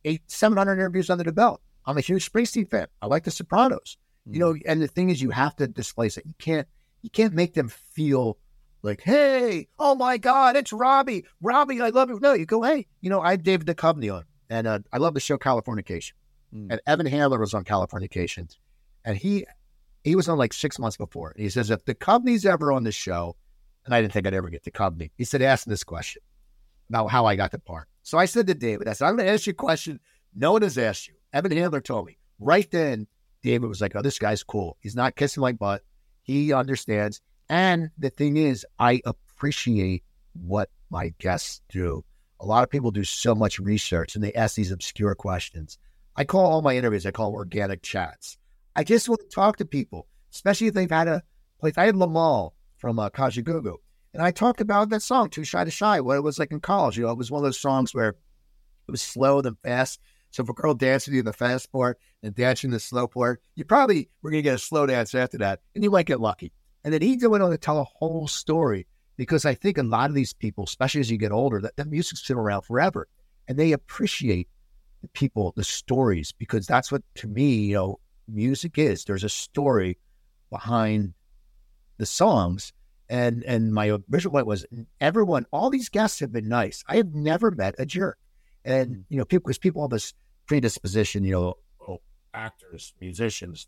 eight, 700 interviews under the belt. I'm a huge Springsteen fan. I like The Sopranos. Mm-hmm. You know, and the thing is, you have to displace it. You can't you can't make them feel like, hey, oh my God, it's Robbie. Robbie, I love you. No, you go, hey, you know, I have David Duchovny on, and uh, I love the show Californication. Mm. And Evan Handler was on Californication, and he he was on like six months before. he says, if Duchovny's ever on the show, and I didn't think I'd ever get the company, he said, ask this question about how I got the part. So I said to David, I said, I'm going to ask you a question no one has asked you. Evan Handler told me right then. David was like, "Oh, this guy's cool. He's not kissing my butt. He understands." And the thing is, I appreciate what my guests do. A lot of people do so much research and they ask these obscure questions. I call all my interviews, I call organic chats. I just want to talk to people, especially if they've had a place. I had Limahl from uh, Kajagoogoo, and I talked about that song, Too Shy to Shy, what it was like in college. You know, it was one of those songs where it was slow and fast. So if a girl dances you the fast part and dancing the slow part, you probably were going to get a slow dance after that, and you might get lucky. And then he went on to tell a whole story because I think a lot of these people, especially as you get older, that, that music's been around forever, and they appreciate the people, the stories, because that's what to me, you know, music is. There's a story behind the songs. And and my original point was everyone, all these guests have been nice. I have never met a jerk. And mm. you know, people because people have this predisposition, you know, oh, actors, musicians.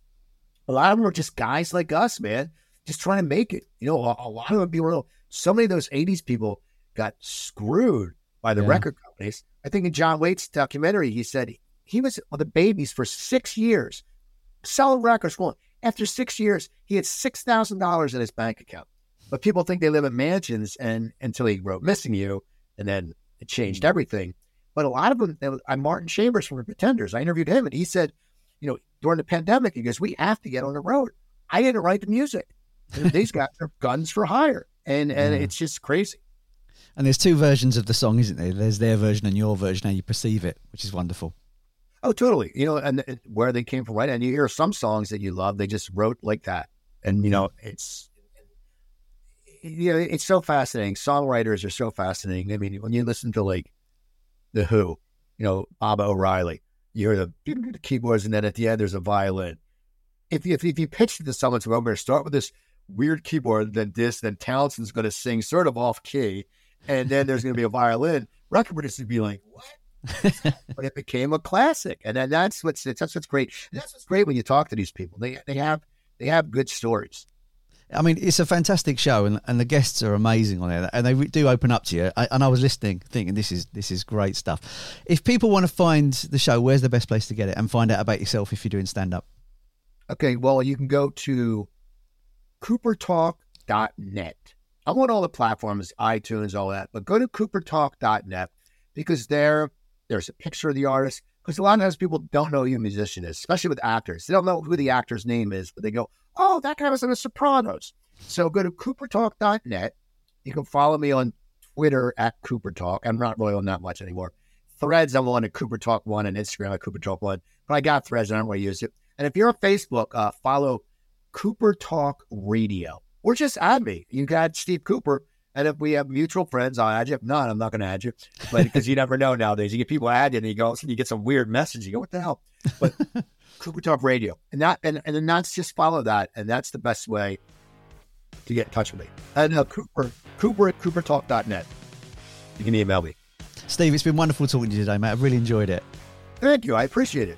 A lot of them are just guys like us, man, just trying to make it. You know, a, a lot of them people. So many of those '80s people got screwed by the yeah. record companies. I think in John Waite's documentary, he said he was on the Babys for six years, selling records. Well, after six years, he had six thousand dollars in his bank account. But people think they live in mansions, and until he wrote "Missing You," and then it changed mm. everything. But a lot of them, I'm Martin Chambers from the Pretenders. I interviewed him, and he said, you know, during the pandemic, he goes, "We have to get on the road." I didn't write the music. These guys are guns for hire, and and it's just crazy. And there's two versions of the song, isn't there? There's their version and your version, how you perceive it, which is wonderful. Oh, totally. You know, and, and where they came from, right? And you hear some songs that you love, they just wrote like that, and you know, it's you know, it's so fascinating. Songwriters are so fascinating. I mean, when you listen to like the Who, you know, Baba O'Riley, You hear the, keyboards, and then at the end, there's a violin. If you, if, if you pitch it to someone, to I'm going to start with this weird keyboard, then this, then Townshend's going to sing sort of off key, and then there's going to be a violin. Record producers would be like, what? but it became a classic, and then that's what's that's what's great. And that's what's great when you talk to these people. They they have they have good stories. I mean, it's a fantastic show, and, and the guests are amazing on there, and they do open up to you. I, and I was listening, thinking this is this is great stuff. If people want to find the show, where's the best place to get it and find out about yourself if you're doing stand up? Okay, well, you can go to Cooper Talk coopertalk.net. I'm on all the platforms, iTunes, all that, but go to coopertalk.net because there, there's a picture of the artist. Because a lot of times people don't know who a musician is, especially with actors. They don't know who the actor's name is, but they go, oh, that guy was in The Sopranos. So go to coopertalk.net. You can follow me on Twitter at Cooper Talk. I'm not really on that much anymore. Threads, I'm on at Cooper Talk One and Instagram at Cooper Talk One. But I got Threads, and I don't really use it. And if you're on Facebook, uh, follow Cooper Talk Radio, or just add me. You got Steve Cooper, and if we have mutual friends, I'll add you. If not, I'm not going to add you. But because you never know nowadays, you get people add you, and you go, you get some weird message. You go, what the hell? But Cooper Talk Radio, and that, and and then that's just follow that, and that's the best way to get in touch with me. And uh, Cooper, Cooper at coopertalk.net. You can email me. Steve, it's been wonderful talking to you today, mate. I've really enjoyed it. Thank you. I appreciate it.